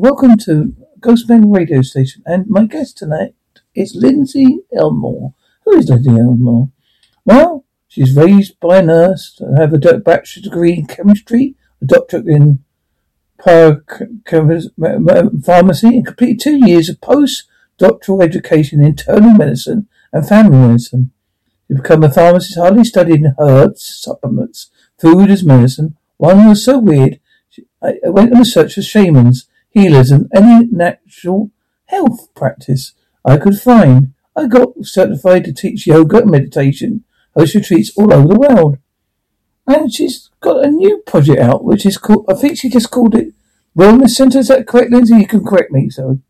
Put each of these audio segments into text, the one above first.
Welcome to Ghostman Radio Station, and my guest tonight is Lindsay Elmore. Who is Lindsay Elmore? Well, she's raised by a nurse, have a bachelor's degree in chemistry, a doctorate in pharmacy, and completed two years of post-doctoral education in internal medicine and family medicine. To become a pharmacist, hardly studied herbs, supplements, food as medicine. One was so weird, I went on a search for shamans healers and any natural health practice I could find. I got certified to teach yoga and meditation, host retreats all over the world. And she's got a new project out, which is called, I think she just called it Wellness Center. Is that correct, Lindsay? You can correct me, so.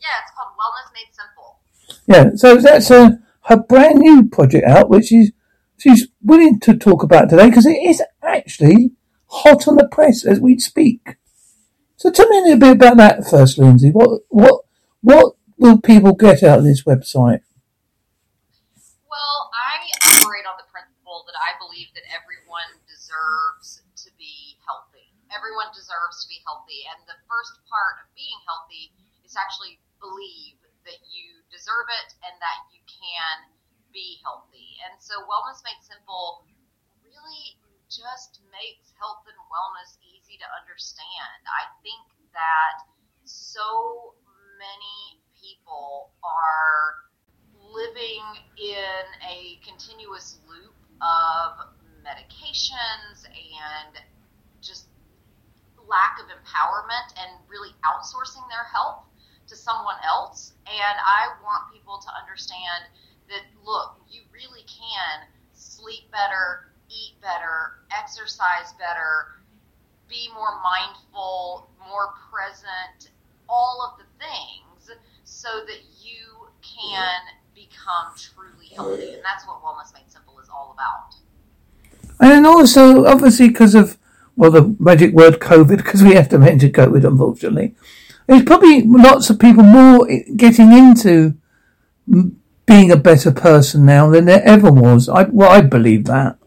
Yeah, it's called Wellness Made Simple. Yeah, so that's a, her brand new project out, which is, she's willing to talk about today because it is actually hot on the press as we speak. So tell me a bit about that first, Lindsay. What what what will people get out of this website? Well, I operate on the principle that I believe that everyone deserves to be healthy. Everyone deserves to be healthy, and the first part of being healthy is actually believe that you deserve it and that you can be healthy. And so, Wellness Made Simple really just makes health and wellness easy to understand. I think that so many people are living in a continuous loop of medications and just lack of empowerment and really outsourcing their health to someone else. And I want people to understand that look, you really can sleep better, eat better, exercise better, be more mindful, more present, all of the things so that you can become truly healthy. And that's what Wellness Made Simple is all about. And also, obviously, because of, well, the magic word COVID, because we have to mention COVID, unfortunately, there's probably lots of people more getting into being a better person now than there ever was. I, well, I believe that.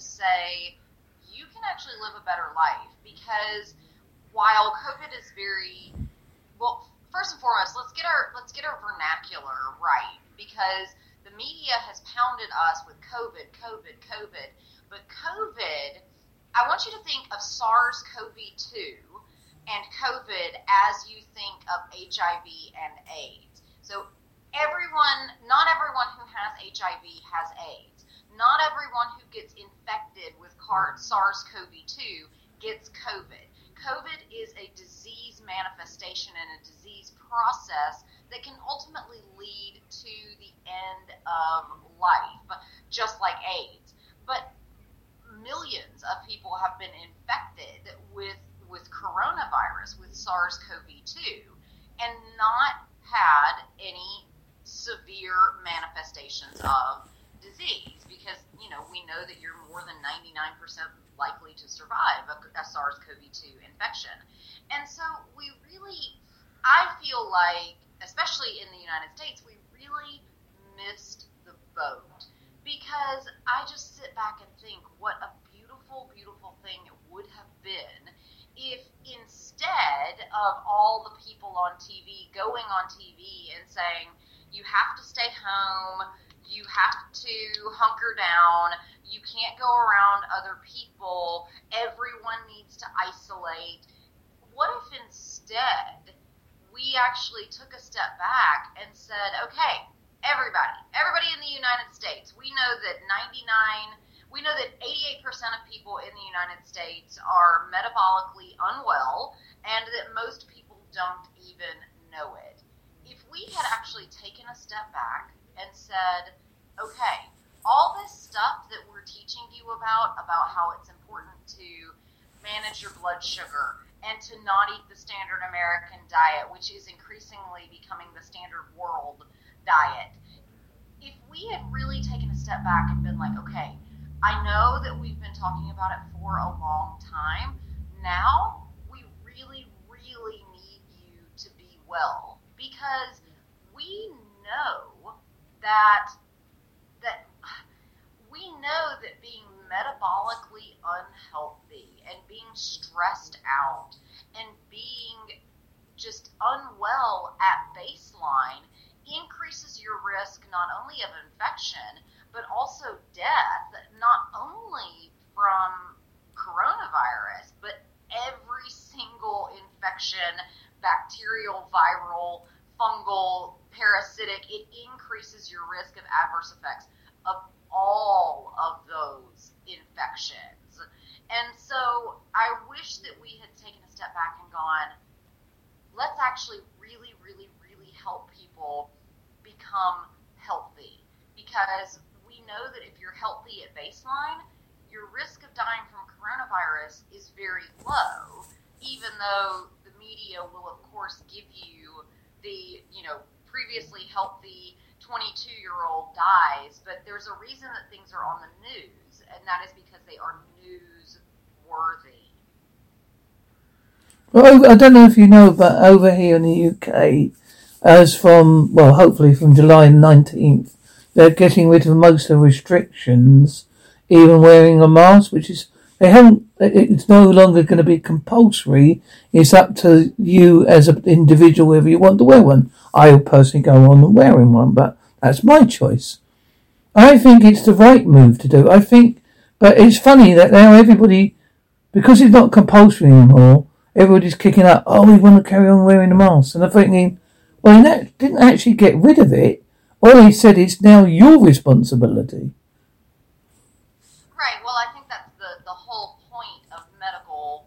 Say you can actually live a better life because while COVID is very well, first and foremost, let's get our let's get our vernacular right because the media has pounded us with COVID, COVID, COVID. But COVID, I want you to think of SARS-CoV-2 and COVID as you think of HIV and AIDS. So everyone, not everyone who has HIV has AIDS not everyone who gets infected with SARS-CoV-2 gets COVID. COVID is a disease manifestation and a disease process that can ultimately lead to the end of life, just like AIDS. But millions of people have been infected with with coronavirus, with SARS-CoV-2, and not had any severe manifestations of disease because you know we know that you're more than 99% likely to survive a, a SARS-CoV-2 infection, and so we really, I feel like, especially in the United States, we really missed the boat because I just sit back and think what a beautiful, beautiful thing it would have been if instead of all the people on TV going on TV and saying you have to stay home you have to hunker down. You can't go around other people. Everyone needs to isolate. What if instead we actually took a step back and said, okay, everybody, everybody in the United States, we know that 99, we know that 88% of people in the United States are metabolically unwell and that most people don't even know it. If we had actually taken a step back and said, okay, all this stuff that we're teaching you about, about how it's important to manage your blood sugar and to not eat the standard American diet, which is increasingly becoming the standard world diet. If we had really taken a step back and been like, okay, I know that we've been talking about it for a long time. Now we really, really need you to be well because we know that that we know that being metabolically unhealthy and being stressed out and being just unwell at baseline increases your risk not only of infection but also death, not only from coronavirus, but every single infection, bacterial, viral, fungal, parasitic, it increases your risk of adverse effects of all of those infections. And so I wish that we had taken a step back and gone, let's actually really, really, really help people become healthy. Because know that if you're healthy at baseline, your risk of dying from coronavirus is very low, even though the media will, of course, give you the, you know, previously healthy 22 year old dies, but there's a reason that things are on the news, and that is because they are news worthy. Well, I don't know if you know, but over here in the UK, as from, well, hopefully from July 19th, they're getting rid of most of the restrictions, even wearing a mask, which is, they haven't, it's no longer going to be compulsory. It's up to you as an individual whether you want to wear one. I personally go on wearing one, but that's my choice. I think it's the right move to do. I think, but it's funny that now everybody, because it's not compulsory anymore, everybody's kicking up, oh, we want to carry on wearing the mask. And I'm thinking, well, he didn't actually get rid of it. All he said is now your responsibility. Right. Well, I think that's the, the whole point of medical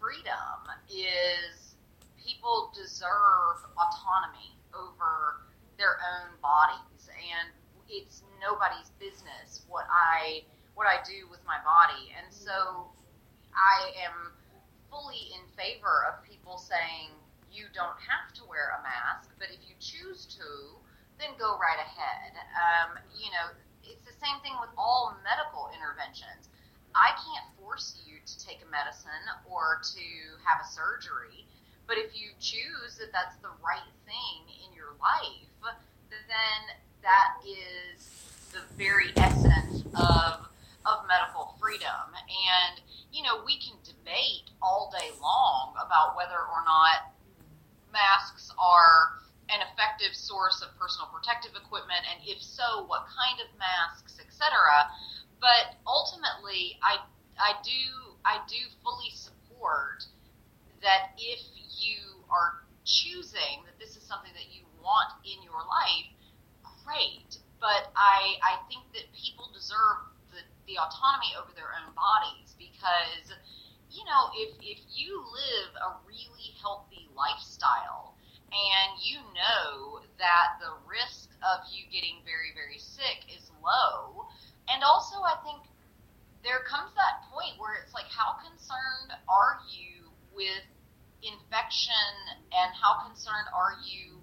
freedom is people deserve autonomy over their own bodies, and it's nobody's business what I what I do with my body. And so I am fully in favor of people saying you don't have to wear a mask, but if you choose to, then go right ahead. Um, you know, it's the same thing with all medical interventions. I can't force you to take a medicine or to have a surgery, but if you choose that that's the right thing in your life, then that is the very essence of of medical freedom. And you know, we can debate all day long about whether or not masks are an effective source of personal protective equipment, and if so, what kind of masks, etc. But ultimately, I I do I do fully support that if you are choosing that this is something that you want in your life, great. But I I think that people deserve the, the autonomy over their own bodies because you know if if you live a really healthy lifestyle and you know that the risk of you getting very, very sick is low. And also, I think there comes that point where it's like, how concerned are you with infection and how concerned are you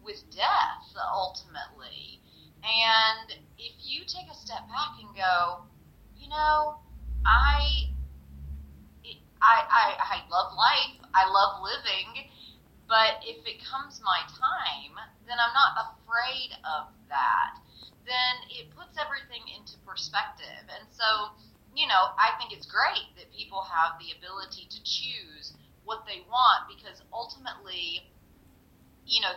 with death ultimately? And if you take a step back and go, you know, I, I, I, I love life, I love living, but if it comes my time, then I'm not afraid of that. Then it puts everything into perspective. And so, you know, I think it's great that people have the ability to choose what they want because ultimately, you know,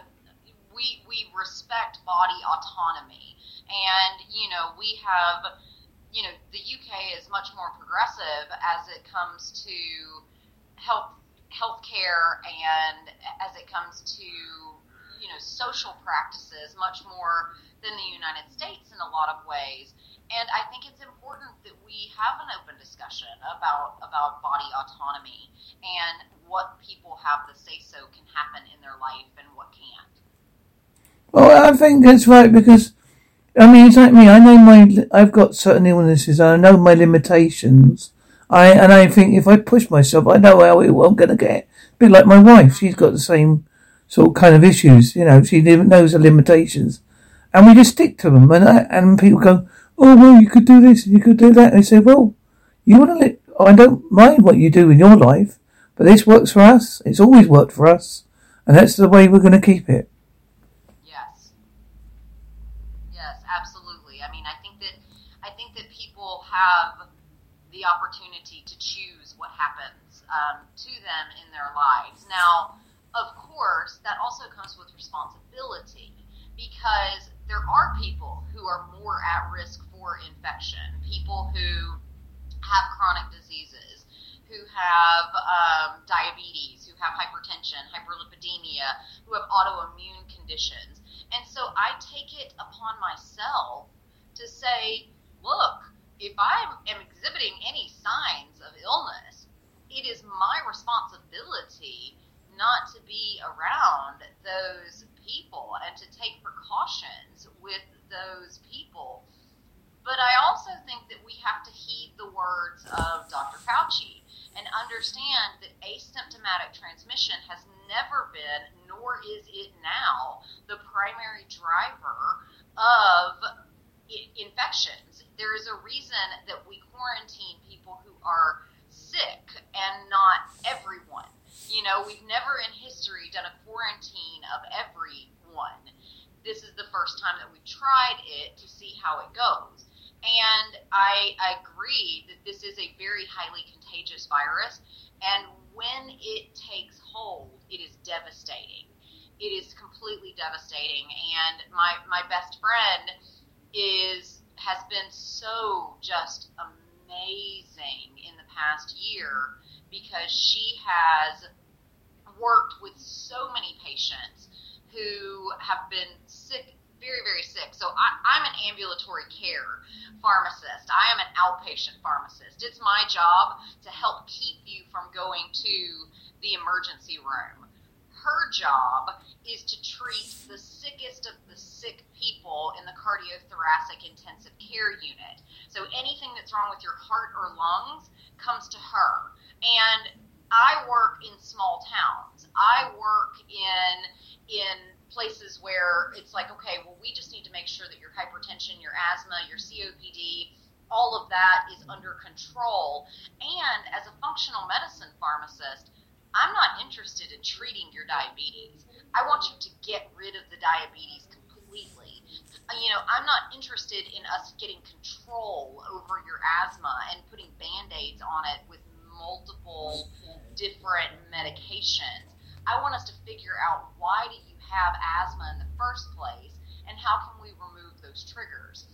we we respect body autonomy. And, you know, we have you know, the UK is much more progressive as it comes to health healthcare and as it comes to you know social practices much more than the United States in a lot of ways. And I think it's important that we have an open discussion about about body autonomy and what people have the say so can happen in their life and what can't. Well, I think that's right because I mean it's like me. I know my I've got certain illnesses. And I know my limitations I and I think if I push myself, I know how I'm going to get. A bit like my wife, she's got the same sort of kind of issues. You know, she knows the limitations, and we just stick to them. And I, and people go, "Oh well, you could do this and you could do that." And I say, "Well, you want to let? I don't mind what you do in your life, but this works for us. It's always worked for us, and that's the way we're going to keep it." Yes. Yes, absolutely. I mean I think that I think that people have the opportunity to choose what happens um, to them in their lives. Now, of course, that also comes with responsibility because there are people who are more at risk for infection, people who have chronic diseases, who have um, diabetes, who have hypertension, hyperlipidemia, who have autoimmune conditions. And so I take it upon myself to say, look, if I am exhibiting any signs of illness, it is my responsibility not to be around those people and to take precautions with those people. But I also think that we have to heed the words of Dr. Fauci and understand that asymptomatic transmission has never been, nor is it now, the primary driver of infections. There is a reason that we quarantine people who are sick and not everyone. You know, we've never in history done a quarantine of everyone. This is the first time that we've tried it to see how it goes. And I, I agree that this is a very highly contagious virus. And when it takes hold, it is devastating. It is completely devastating. And my, my best friend is has been so just amazing in past year because she has worked with so many patients who have been sick, very, very sick. So I, I'm an ambulatory care pharmacist. I am an outpatient pharmacist. It's my job to help keep you from going to the emergency room her job is to treat the sickest of the sick people in the cardiothoracic intensive care unit. So anything that's wrong with your heart or lungs comes to her. And I work in small towns. I work in in places where it's like, okay, well, we just need to make sure that your hypertension, your asthma, your COPD, all of that is under control. And as a functional medicine pharmacist, I'm not interested in treating your diabetes. I want you to get rid of the diabetes completely. You know, I'm not interested in us getting control over your asthma and putting band aids on it with multiple different medications. I want us to figure out why do you have asthma in the first place and how can we remove those triggers.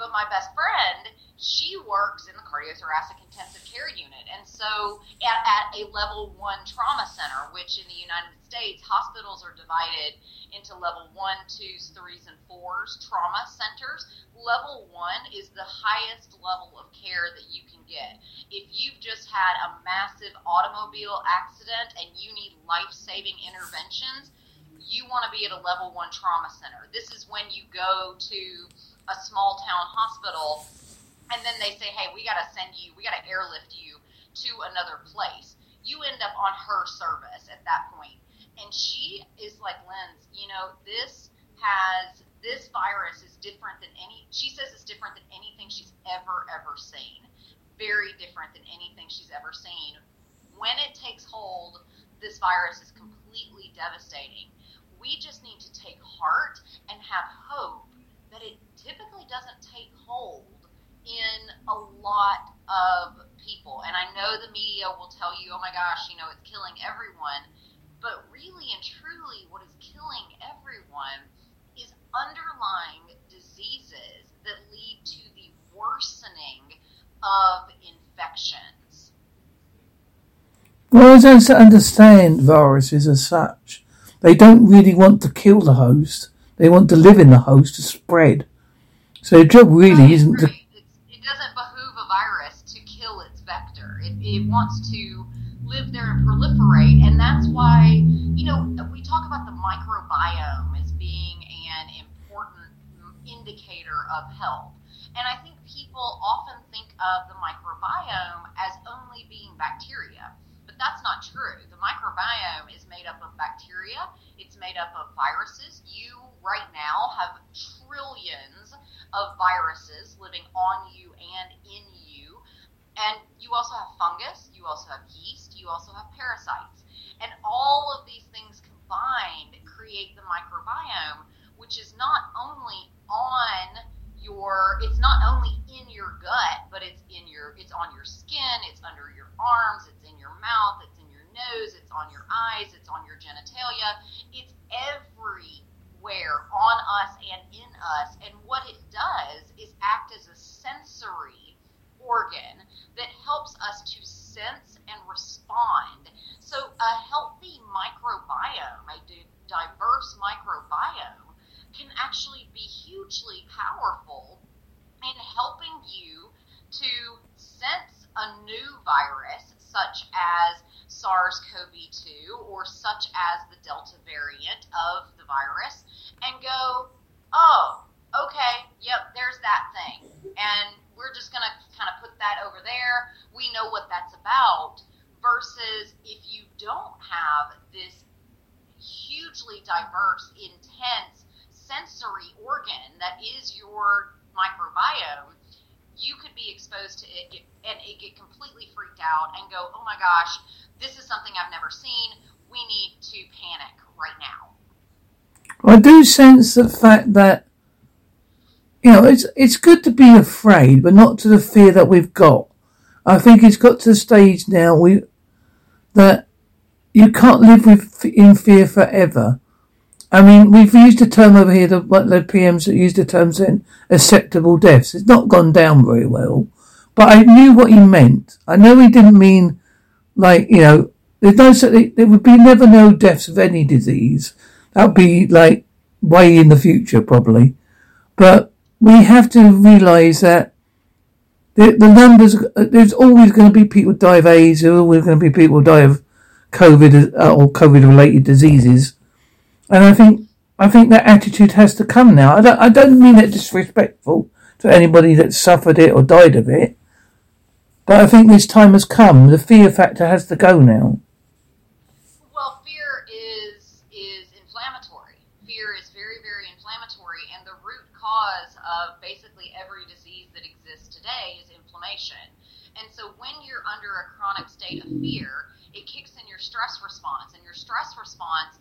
But my best friend, she works in the cardiothoracic intensive care unit. And so at, at a level one trauma center, which in the United States, hospitals are divided into level one, twos, threes, and fours trauma centers. Level one is the highest level of care that you can get. If you've just had a massive automobile accident and you need life saving interventions, you want to be at a level one trauma center. This is when you go to a small town hospital and then they say, hey, we got to send you, we got to airlift you to another place. You end up on her service at that point. And she is like, Lens, you know, this has, this virus is different than any, she says it's different than anything she's ever, ever seen. Very different than anything she's ever seen. When it takes hold, this virus is completely devastating. We just need to take heart and have hope that it typically doesn't take hold in a lot of people. And I know the media will tell you, oh my gosh, you know, it's killing everyone. But really and truly, what is killing everyone is underlying diseases that lead to the worsening of infections. Well, I don't understand viruses as such. They don't really want to kill the host. They want to live in the host to spread. So the job really isn't to. It doesn't behoove a virus to kill its vector. It, it wants to live there and proliferate, and that's why you know we talk about the microbiome as being an important indicator of health. And I think people often think of the microbiome as only being bacteria, that's not true. The microbiome is made up of bacteria, it's made up of viruses. You right now have trillions of viruses living on you and in you. And you also have fungus, you also have yeast, you also have parasites. And all of these things combined create the microbiome, which is not only on your, it's not only in your gut, but it's in your, it's on your skin, it's under your arms, it's in your mouth, it's in your nose, it's on your eyes, it's on your genitalia, it's everywhere on us and in us. And what it does is act as a sensory organ that helps us to sense and respond. So a healthy microbiome, a diverse microbiome, can actually be hugely powerful in helping you to sense a new virus such as SARS-CoV-2 or such as the Delta variant of the virus and go, oh, okay, yep, there's that thing. And we're just going to kind of put that over there. We know what that's about. Versus if you don't have this hugely diverse, intense sensory organ that is your microbiome, you could be exposed to it and it get completely freaked out and go, oh my gosh, this is something I've never seen. We need to panic right now. I do sense the fact that you know, it's it's good to be afraid, but not to the fear that we've got. I think it's got to the stage now we that you can't live with in fear forever. I mean, we've used the term over here, the, the PMs that used the term saying acceptable deaths. It's not gone down very well, but I knew what he meant. I know he didn't mean like, you know, there's no, there would be never no deaths of any disease. That would be like way in the future, probably. But we have to realise that the, the numbers, there's always going to be people die of AIDS, there's always going to be people die of COVID uh, or COVID related diseases. And I think, I think that attitude has to come now. I don't, I don't mean it disrespectful to anybody that suffered it or died of it. But I think this time has come. The fear factor has to go now. Well, fear is is inflammatory. Fear is very, very inflammatory, and the root cause of basically every disease that exists today is inflammation. And so, when you're under a chronic state of fear, it kicks in your stress response, and your stress response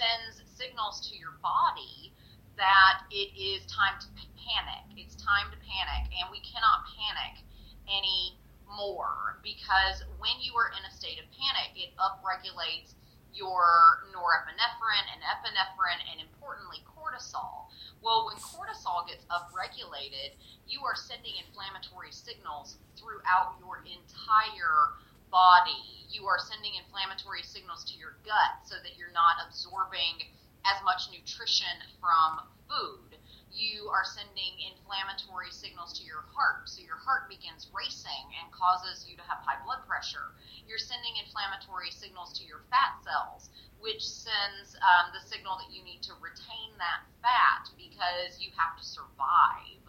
sends signals to your body that it is time to panic. It's time to panic, and we cannot panic anymore because when you are in a state of panic, it upregulates your norepinephrine and epinephrine and importantly cortisol. Well, when cortisol gets upregulated, you are sending inflammatory signals throughout your entire body. You are sending inflammatory signals to your gut so that you're not absorbing as much nutrition from food. You are sending inflammatory signals to your heart, so your heart begins racing and causes you to have high blood pressure. You're sending inflammatory signals to your fat cells, which sends um, the signal that you need to retain that fat because you have to survive.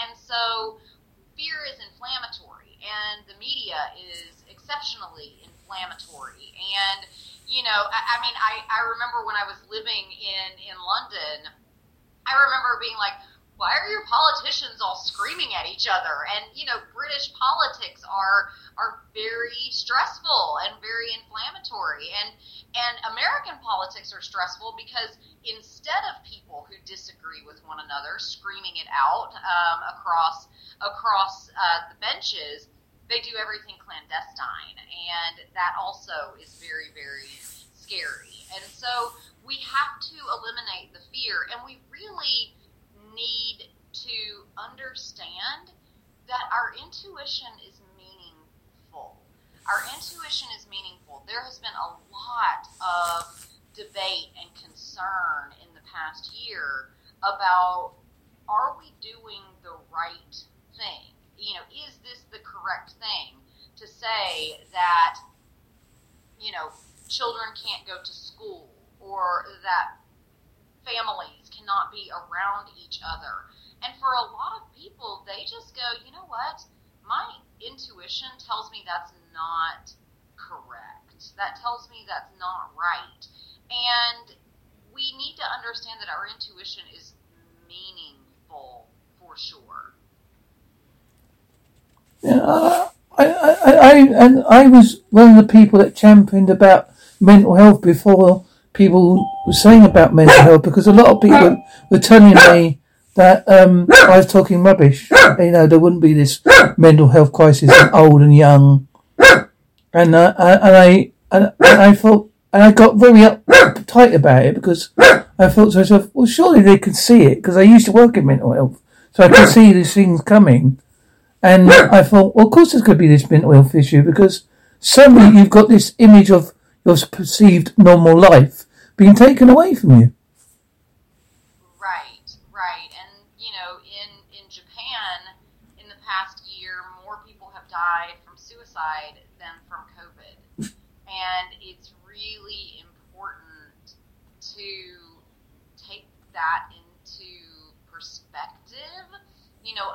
And so fear is inflammatory, and the media is exceptionally inflammatory. And you know, I, I mean, I, I remember when I was living in in London, I remember being like, why are your politicians all screaming at each other? And you know, British politics are are very stressful and very inflammatory, and and American politics are stressful because instead of people who disagree with one another screaming it out um, across across uh, the benches, they do everything clandestine, and that also is very, very scary. And so we have to eliminate the fear, and we really need to understand that our intuition is meaningful. Our intuition is meaningful. There has been a lot of debate and concern in the past year about are we doing the right thing? You know, is this the correct thing to say that, you know, children can't go to school or that families cannot be around each other? And for a lot of people, they just go, you know what? My intuition tells me that's not correct. That tells me that's not right. And we need to understand that our intuition is meaningful for sure. I, I, I, and I was one of the people that championed about mental health before people were saying about mental health because a lot of people were telling me that um, I was talking rubbish. You know, there wouldn't be this mental health crisis in old and young. And, uh, and I and, and I thought, and I got very uptight about it because I thought to myself, well, surely they could see it because I used to work in mental health, so I could see these things coming. And I thought, well, of course there's going to be this mental health issue because suddenly you've got this image of your perceived normal life being taken away from you. Right, right. And, you know, in, in Japan, in the past year, more people have died from suicide than from COVID. And it's really important to take that into perspective. You know,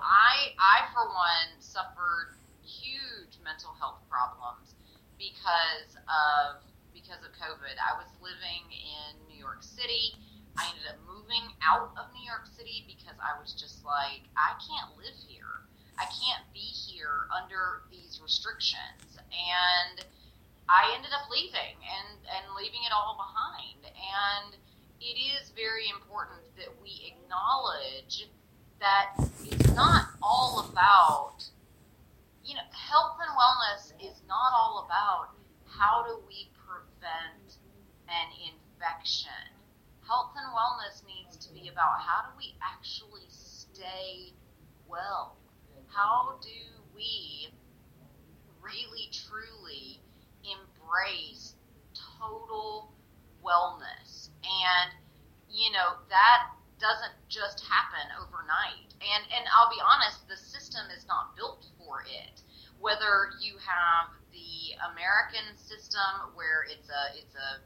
One, suffered huge mental health problems because of because of COVID. I was living in New York City. I ended up moving out of New York City because I was just like, I can't live here. I can't be here under these restrictions. And I ended up leaving and, and leaving it all behind. And it is very important that we acknowledge that it's not all about, you know, health and wellness is not all about how do we prevent an infection. Health and wellness needs to be about how do we actually stay well? How do we really truly embrace total wellness? And, you know, that doesn't just happen overnight. And and I'll be honest, the system is not built for it. Whether you have the American system where it's a it's a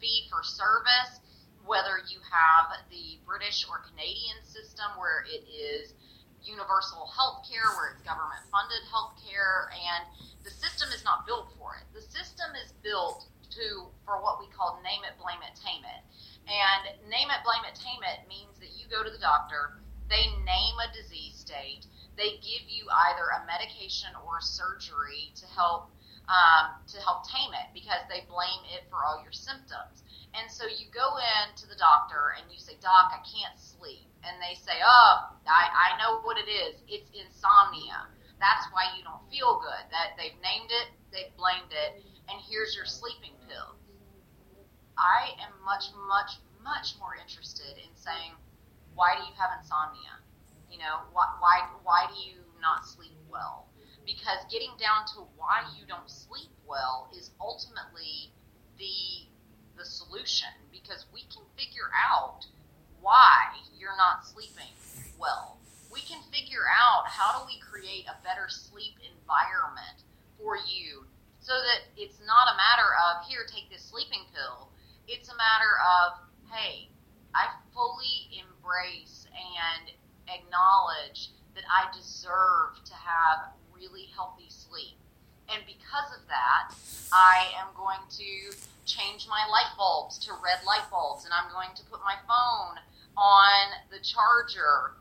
fee for service, whether you have the British or Canadian system where it is universal health care, where it's government funded health care, and the system is not built for it. The system is built to for what we call name it, blame it, tame it. And name it, blame it, tame it means that you go to the doctor, they name a disease state, they give you either a medication or a surgery to help um, to help tame it because they blame it for all your symptoms. And so you go in to the doctor and you say, Doc, I can't sleep. And they say, Oh, I, I know what it is. It's insomnia. That's why you don't feel good. That they've named it, they've blamed it, and here's your sleeping pill. I am much, much, much more interested in saying, why do you have insomnia? You know, why, why, why do you not sleep well? because getting down to why you don't sleep well is ultimately the the solution because we can figure out why you're not sleeping well. We can figure out how do we create a better sleep environment for you so that it's not a matter of here take this sleeping pill. It's a matter of hey, I fully embrace and acknowledge that I deserve to have really healthy sleep. And because of that, I am going to change my light bulbs to red light bulbs, and I'm going to put my phone on the charger,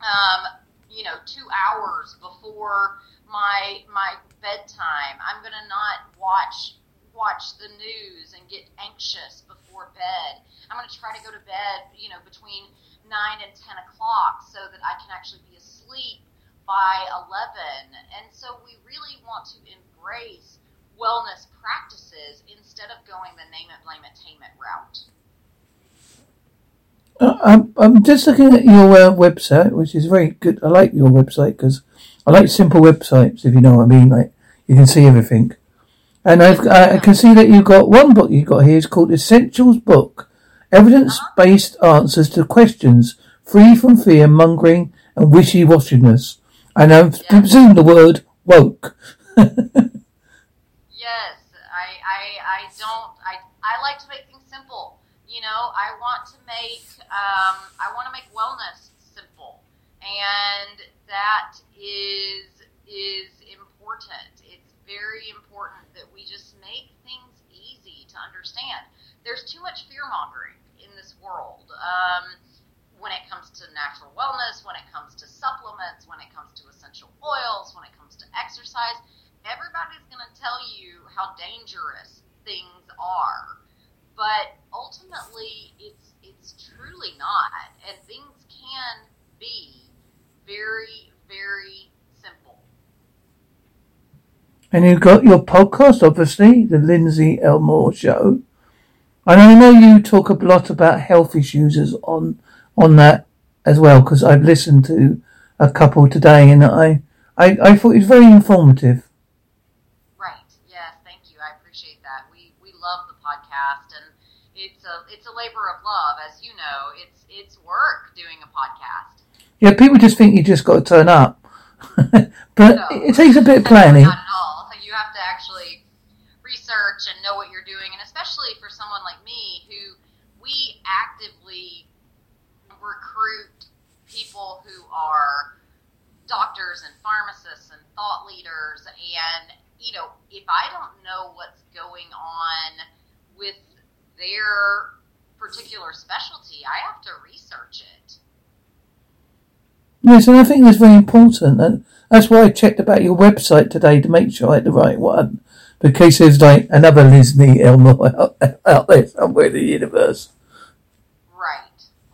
um, you know, two hours before my my bedtime. I'm going to not watch watch the news and get anxious before bed. I'm going to try to go to bed, you know, between nine and ten o'clock so that I can actually be asleep by 11. And so we really want to embrace wellness practices instead of going the name it, blame it, tame it route. Uh, I'm, I'm just looking at your uh, website, which is very good. I like your website because I like simple websites, if you know what I mean. Like you can see everything. And I've, I can see that you've got one book you've got here. It's called Essentials Book Evidence Based Answers to Questions Free from Fear Mongering and Wishy Washiness. And I've yeah. presumed the word woke. yes, I, I, I don't, I, I like to make things simple. You know, I want to make, um, I want to make wellness simple. And that is, is important. Very important that we just make things easy to understand. There's too much fear mongering in this world. Um, when it comes to natural wellness, when it comes to supplements, when it comes to essential oils, when it comes to exercise, everybody's going to tell you how dangerous things are. But ultimately, it's it's truly not, and things can be very, very. And you've got your podcast, obviously, the Lindsay Elmore Show. And I know you talk a lot about health issues on on that as well, because I've listened to a couple today, and I, I, I thought it was very informative. Right. Yes. Thank you. I appreciate that. We we love the podcast, and it's a it's a labor of love, as you know. It's it's work doing a podcast. Yeah, people just think you just got to turn up, but No. it takes a bit of planning. Not at all. You have to actually research and know what you're doing, and especially for someone like me who we actively recruit people who are doctors and pharmacists and thought leaders and you know if i don't know what's going on with their particular specialty i have to research it Yes, and I think that's very important, and that's why I checked about your website today to make sure I had the right one. Because there's like another Lindsay Elmore out there somewhere in the universe. right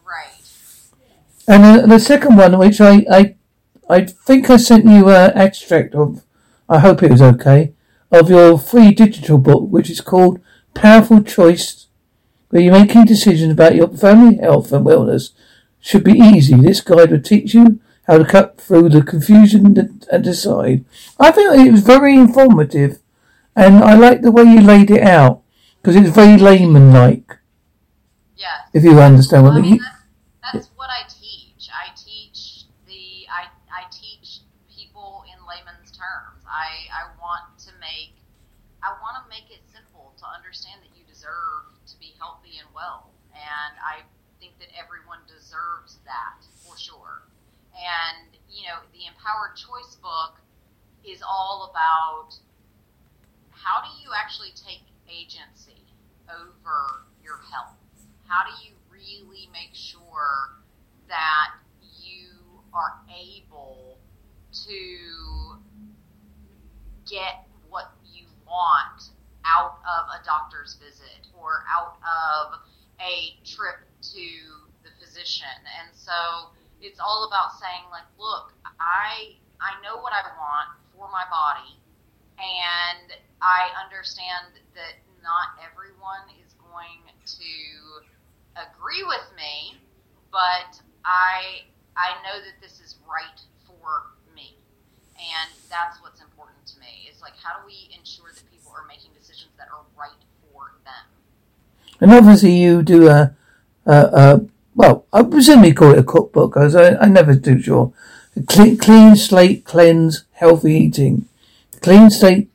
right And uh, the second one, which I, I, I think I sent you an extract of, I hope it was okay, of your free digital book, which is called Powerful Choice, where you're making decisions about your family health and wellness should be easy. This guide will teach you how to cut through the confusion and decide. I think it was very informative, and I like the way you laid it out because it's very layman-like. yes If you understand what Well, I mean, that's, that's what I teach. I teach the I, I teach people in layman's terms. I, I want to make I want to make it simple to understand that you deserve to be healthy and well, and I think that everyone deserves that for sure. And you know, the Empowered Choice book is all about how do you actually take agency over your health? How do you really make sure that you are able to get what you want out of a doctor's visit or out of a trip to the physician? And so it's all about saying like, look, I I know what I want for my body and I understand that not everyone is going to agree with me, but I I know that this is right for me, and that's what's important to me. Is like how do we ensure that people are making decisions that are right for them? And obviously, you do a, a, a well, I presume you call it a cookbook, because I, I never do sure. Clean, clean slate cleanse, healthy eating. Clean slate,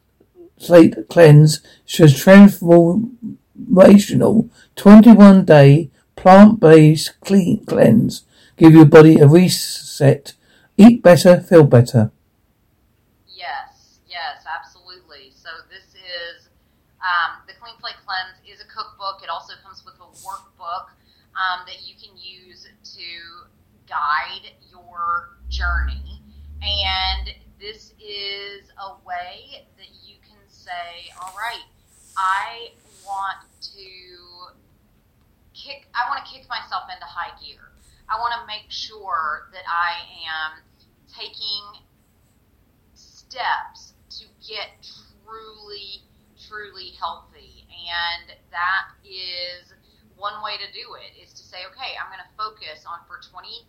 slate cleanse shows transformational 21 day plant based clean cleanse. Give your body a reset. Eat better, feel better. Yes, yes, absolutely. So this is Slate Cleanse is a cookbook. It also comes with a workbook um, that you can use to guide your journey. And this is a way that you can say, all right, I want to kick I want to kick myself into high gear. I want to make sure that I am taking steps to get truly, truly healthy. And that is one way to do it is to say, okay, I'm going to focus on for 21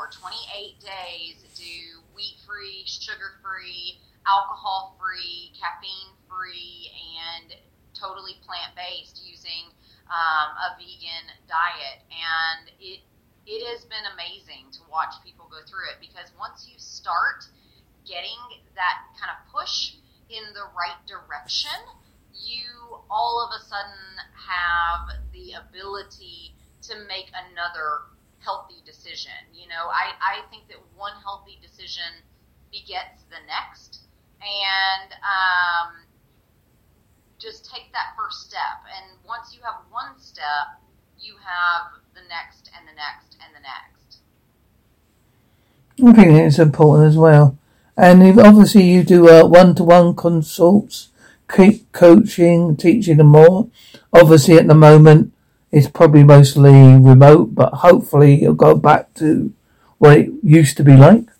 or 28 days, do wheat free, sugar free, alcohol free, caffeine free, and totally plant based using um, a vegan diet. And it it has been amazing to watch people go through it because once you start getting that kind of push in the right direction, all of a sudden have the ability to make another healthy decision. You know, I, I think that one healthy decision begets the next. And um, just take that first step. And once you have one step, you have the next and the next and the next. I think it's important as well. And obviously, you do uh, one-to-one consults, keep coaching, teaching, and more. Obviously, at the moment, it's probably mostly remote, but hopefully, it'll go back to what it used to be like?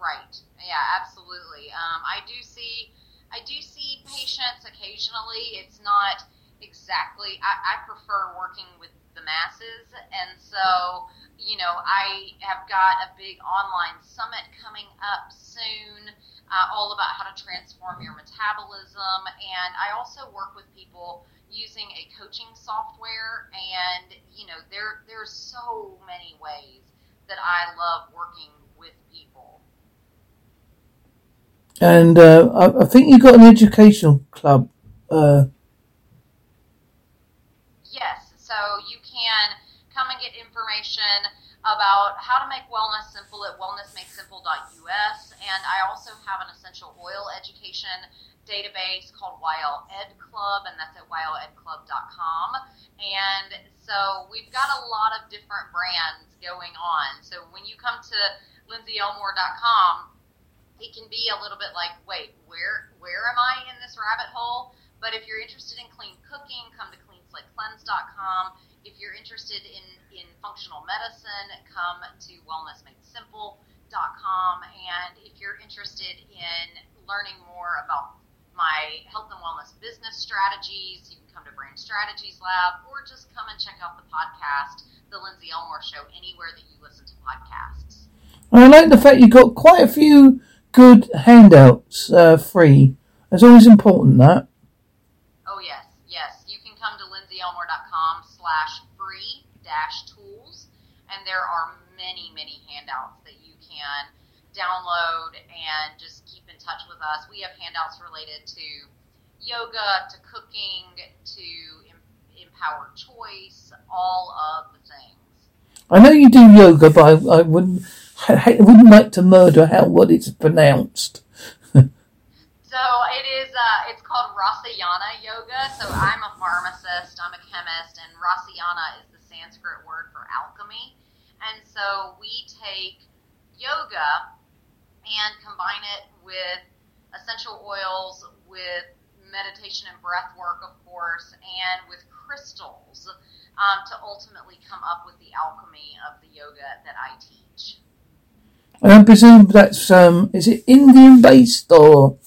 Right. Yeah, absolutely. Um, I do see, I do see patients occasionally. It's not exactly. I, I prefer working with the masses, and so you know, I have got a big online summit coming up soon, uh, all about how to transform your metabolism, and I also work with people using a coaching software, and you know, there there's so many ways that I love working with people. And uh, I, I, think you got an educational club. Uh... Yes, so you can come and get information about how to make wellness simple at wellnessmadesimple.us. And I also have an essential oil education database called YL Ed Club, and that's at yledclub.com. And so we've got a lot of different brands going on. So when you come to lindseyelmore.com, it can be a little bit like, wait, where where am I in this rabbit hole? But if you're interested in clean cooking, come to cleanslateCleanse.com. If you're interested in, in functional medicine, come to wellnessmadesimple.com. And if you're interested in learning more about my health and wellness business strategies. You can come to Brand Strategies Lab or just come and check out the podcast, The Lindsey Elmore Show, anywhere that you listen to podcasts. I like the fact you've got quite a few good handouts uh, free. It's always important that. Oh, yes, yes. You can come to lindseyelmore.com slash free dash tools, and there are many, many handouts that you can download and just keep in touch with us. We have handouts related to yoga, to cooking, to empowered choice, all of the things. I know you do yoga, but I, I wouldn't I wouldn't like to murder how what it's pronounced. so it is. Uh, it's called Rasayana yoga. So I'm a pharmacist. I'm a chemist, and Rasayana is the Sanskrit word for alchemy. So we take yoga and combine it with essential oils, with meditation and breath work, of course, and with crystals um, to ultimately come up with the alchemy of the yoga that I teach. And I presume that's um, is it Indian based or?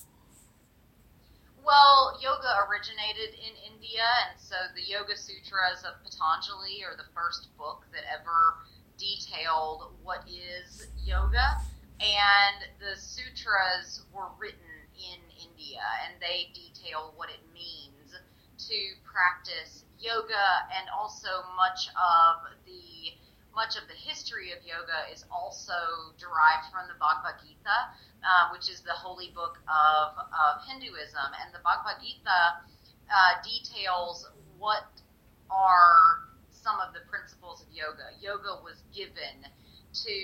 Well, yoga originated in India, and so the Yoga Sutras of Patanjali are the first book that ever detailed what is yoga. And the sutras were written in India, and they detail what it means to practice yoga, and also much of the much of the history of yoga is also derived from the Bhagavad Gita, uh, which is the holy book of, of Hinduism. And the Bhagavad Gita uh, details what are some of the principles of yoga. Yoga was given to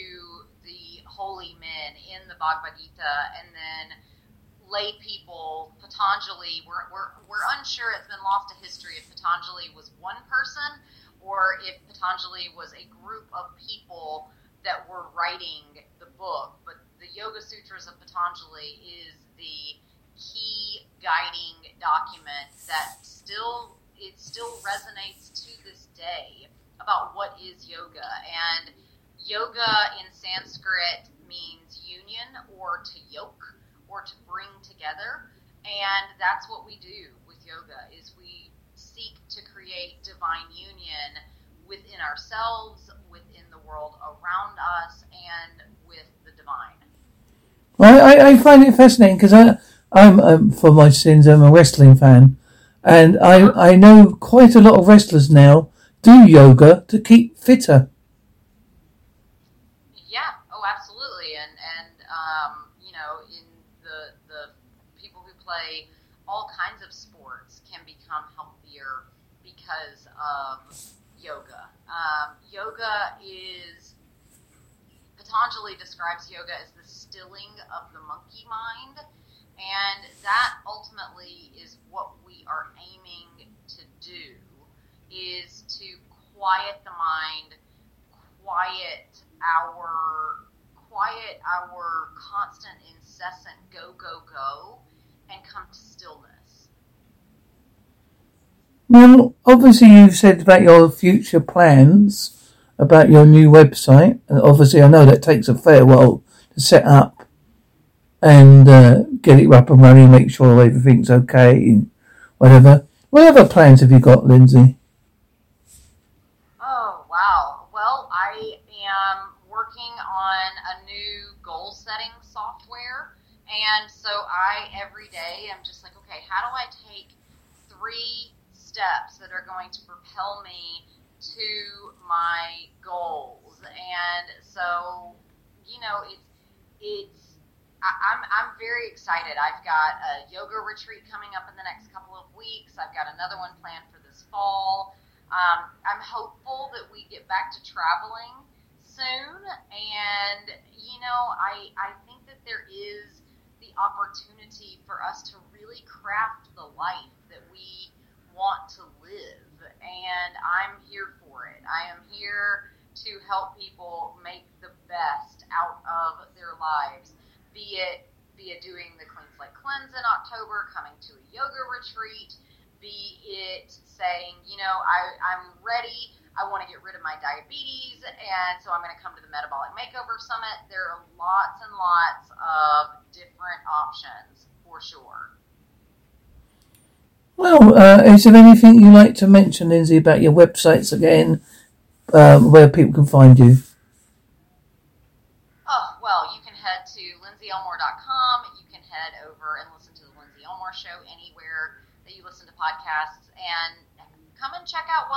the holy men in the Bhagavad Gita, and then lay people, Patanjali, we're, we're, we're unsure, it's been lost to history if Patanjali was one person or if Patanjali was a group of people that were writing the book. But the Yoga Sutras of Patanjali is the key guiding document that still it still resonates to this day about what is yoga and Yoga in Sanskrit means union or to yoke or to bring together. And that's what we do with yoga is we seek to create divine union within ourselves, within the world around us, and with the divine. Well, I, I find it fascinating because I, I'm, um, for my sins, I'm a wrestling fan. And I, I know quite a lot of wrestlers now do yoga to keep fitter. Yeah, oh, absolutely. And, and um, you know, in the, the people who play all kinds of sports can become healthier because of yoga. Um, yoga is, Patanjali describes yoga as the stilling of the monkey mind, and that ultimately is what we are aiming to do, is to quiet the mind, quiet our quiet our constant incessant go go go and come to stillness well, obviously you've said about your future plans. about your new website. And obviously, I know that takes a fair while to set up and uh, get it up and running, make sure everything's okay, whatever. What other plans have you got, Lindsey? Oh, wow. Well, I am working on a new goal setting software. And so I, every day, I'm just like, okay, how do I take three steps that are going to propel me to my goals? And so, you know, it's, it's, I, am I'm very excited. I've got a yoga retreat coming up in the next couple of weeks. I've got another one planned for this fall. Um, I'm hopeful that we get back to traveling soon, and you know, I I think that there is opportunity for us to really craft the life that we want to live, and I'm here for it. I am here to help people make the best out of their lives be it be it doing the clean slate cleanse in October, coming to a yoga retreat, be it saying, you know, I, I'm ready, I want to get rid of my diabetes, and so I'm going to come to the Metabolic Makeover Summit. There are lots and lots of different options for sure. Well, uh, is there anything you'd like to mention, Lindsey, about your websites again, um, where people can find you? Oh, well, you can head to lindseyelmore.com. You can head over and listen to the Lindsey Elmore Show anywhere that you listen to podcasts. And come and check out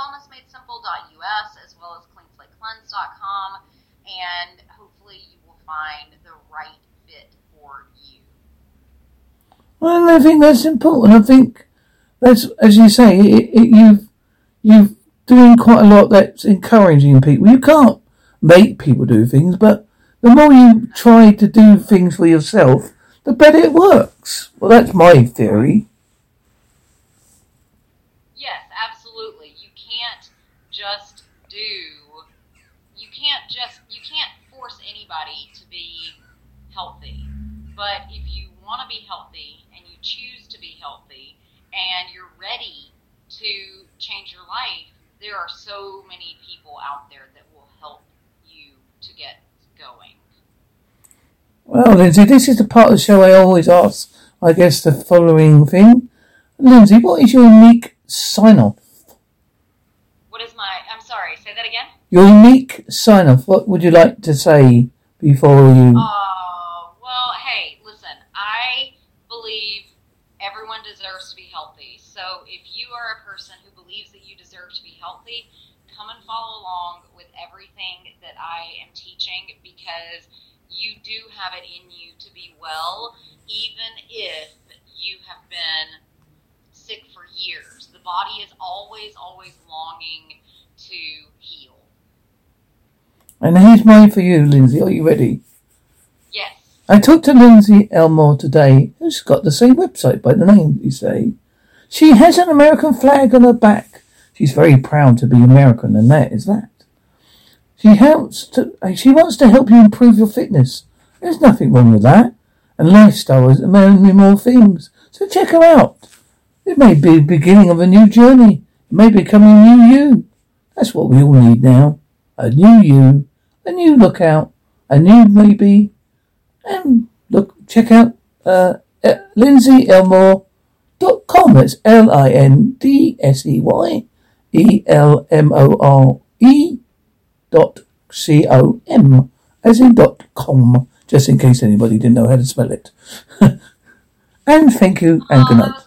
wellnessmadesimple.us as well as cleanslatekleanse.com. And hopefully you will find the right fit for you. Well, I think that's important. I think that's, as you say, it, it, you've, you've doing quite a lot that's encouraging people. You can't make people do things, but the more you try to do things for yourself, the better it works. Well, that's my theory. Yes, absolutely. You can't just do. You can't just. You can't force anybody to be healthy. But if you want to be healthy and you choose to be healthy and you're ready to change your life, there are so many people out there that will help you to get going. Well, Lindsey, this is the part of the show I always ask, I guess, the following thing. Lindsey, what is your unique sign off? What is my. I'm sorry, say that again? Your unique sign off. What would you like to say before you. Uh, well, hey, listen, I believe everyone deserves to be healthy. So if you are a person who believes that you deserve to be healthy, come and follow along with everything that I am teaching because you do have it in you to be well, even if you have been sick for years. The body is always, always longing to heal. And here's mine for you, Lindsey. Are you ready? Yes. I talked to Lindsey Elmore today, who's got the same website by the name, you say. She has an American flag on her back. She's very proud to be American, and that is that. She helps to, she wants to help you improve your fitness. There's nothing wrong with that. And lifestyle is many more things. So check her out. It may be the beginning of a new journey. It may become a new you. That's what we all need now. A new you. A new lookout. A new maybe. And look, check out, uh, uh lindseyelmore.com. That's L-I-N-D-S-E-Y E-L-M-O-R-E dot C O M, as in dot com, just in case anybody didn't know how to spell it. and thank you and good night.